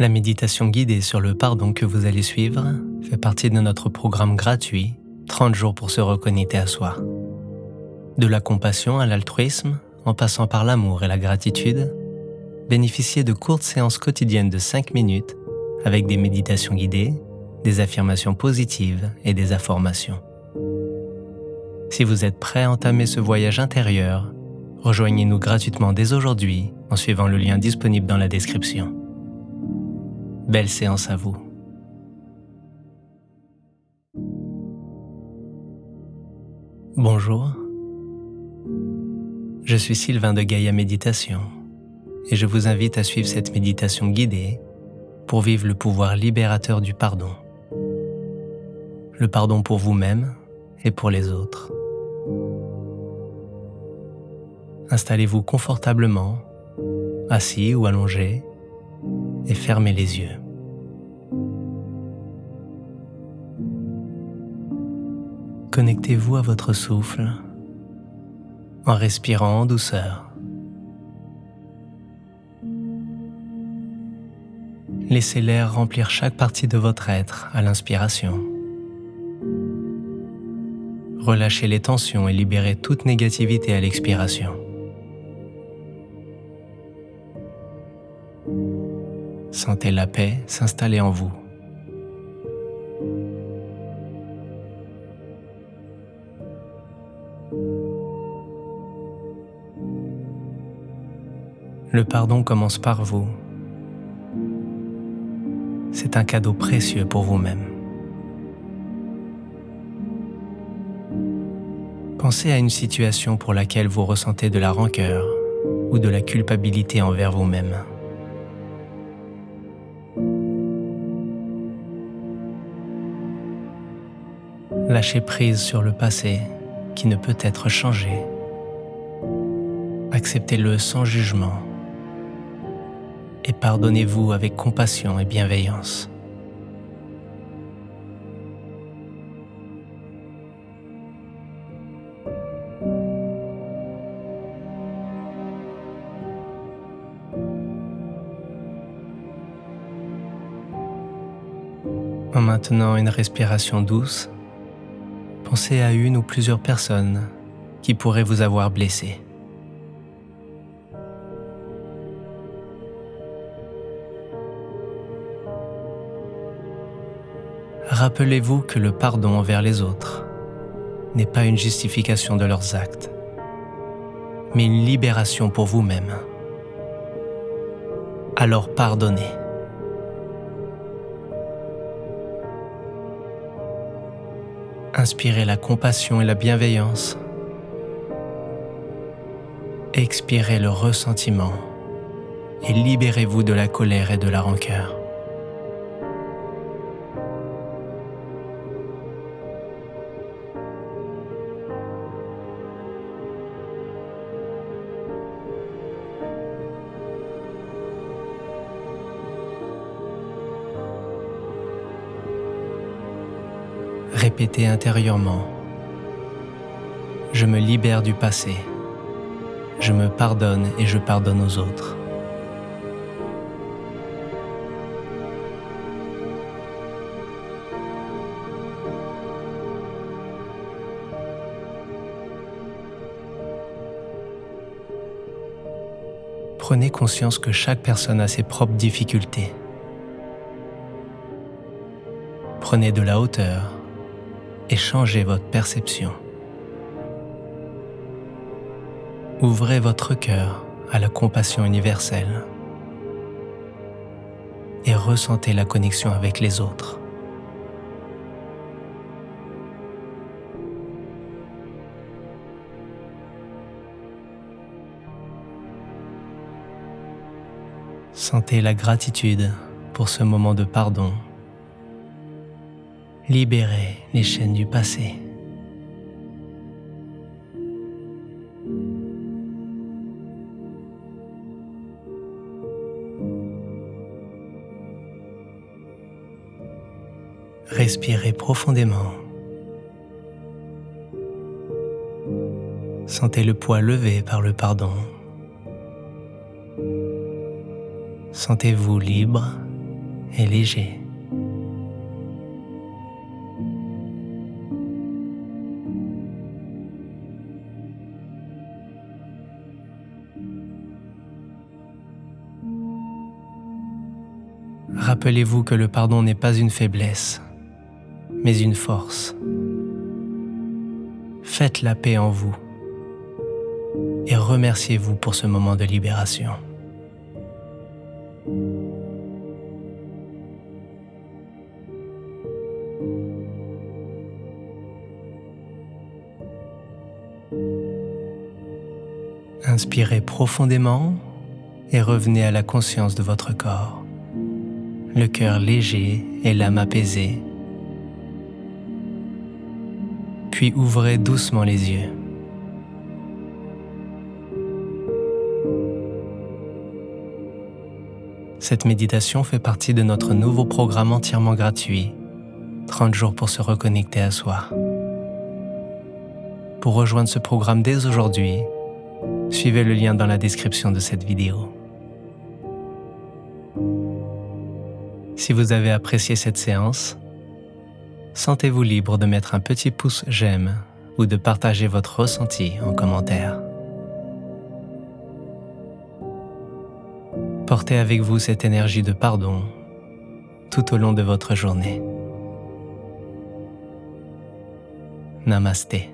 La méditation guidée sur le pardon que vous allez suivre fait partie de notre programme gratuit 30 jours pour se reconnecter à soi. De la compassion à l'altruisme, en passant par l'amour et la gratitude, bénéficiez de courtes séances quotidiennes de 5 minutes avec des méditations guidées, des affirmations positives et des informations. Si vous êtes prêt à entamer ce voyage intérieur, rejoignez-nous gratuitement dès aujourd'hui en suivant le lien disponible dans la description. Belle séance à vous. Bonjour, je suis Sylvain de Gaïa Méditation et je vous invite à suivre cette méditation guidée pour vivre le pouvoir libérateur du pardon. Le pardon pour vous-même et pour les autres. Installez-vous confortablement, assis ou allongé, et fermez les yeux. Connectez-vous à votre souffle en respirant en douceur. Laissez l'air remplir chaque partie de votre être à l'inspiration. Relâchez les tensions et libérez toute négativité à l'expiration. Sentez la paix s'installer en vous. Le pardon commence par vous. C'est un cadeau précieux pour vous-même. Pensez à une situation pour laquelle vous ressentez de la rancœur ou de la culpabilité envers vous-même. Lâchez prise sur le passé qui ne peut être changé. Acceptez-le sans jugement et pardonnez-vous avec compassion et bienveillance. En maintenant une respiration douce, pensez à une ou plusieurs personnes qui pourraient vous avoir blessé. Rappelez-vous que le pardon envers les autres n'est pas une justification de leurs actes, mais une libération pour vous-même. Alors pardonnez. Inspirez la compassion et la bienveillance. Expirez le ressentiment et libérez-vous de la colère et de la rancœur. Répétez intérieurement. Je me libère du passé. Je me pardonne et je pardonne aux autres. Prenez conscience que chaque personne a ses propres difficultés. Prenez de la hauteur et changez votre perception. Ouvrez votre cœur à la compassion universelle et ressentez la connexion avec les autres. Sentez la gratitude pour ce moment de pardon libérer les chaînes du passé. Respirez profondément. Sentez le poids levé par le pardon. Sentez-vous libre et léger. Rappelez-vous que le pardon n'est pas une faiblesse, mais une force. Faites la paix en vous et remerciez-vous pour ce moment de libération. Inspirez profondément et revenez à la conscience de votre corps, le cœur léger et l'âme apaisée. Puis ouvrez doucement les yeux. Cette méditation fait partie de notre nouveau programme entièrement gratuit, 30 jours pour se reconnecter à soi. Pour rejoindre ce programme dès aujourd'hui, suivez le lien dans la description de cette vidéo. Si vous avez apprécié cette séance, sentez-vous libre de mettre un petit pouce j'aime ou de partager votre ressenti en commentaire. Portez avec vous cette énergie de pardon tout au long de votre journée. Namasté.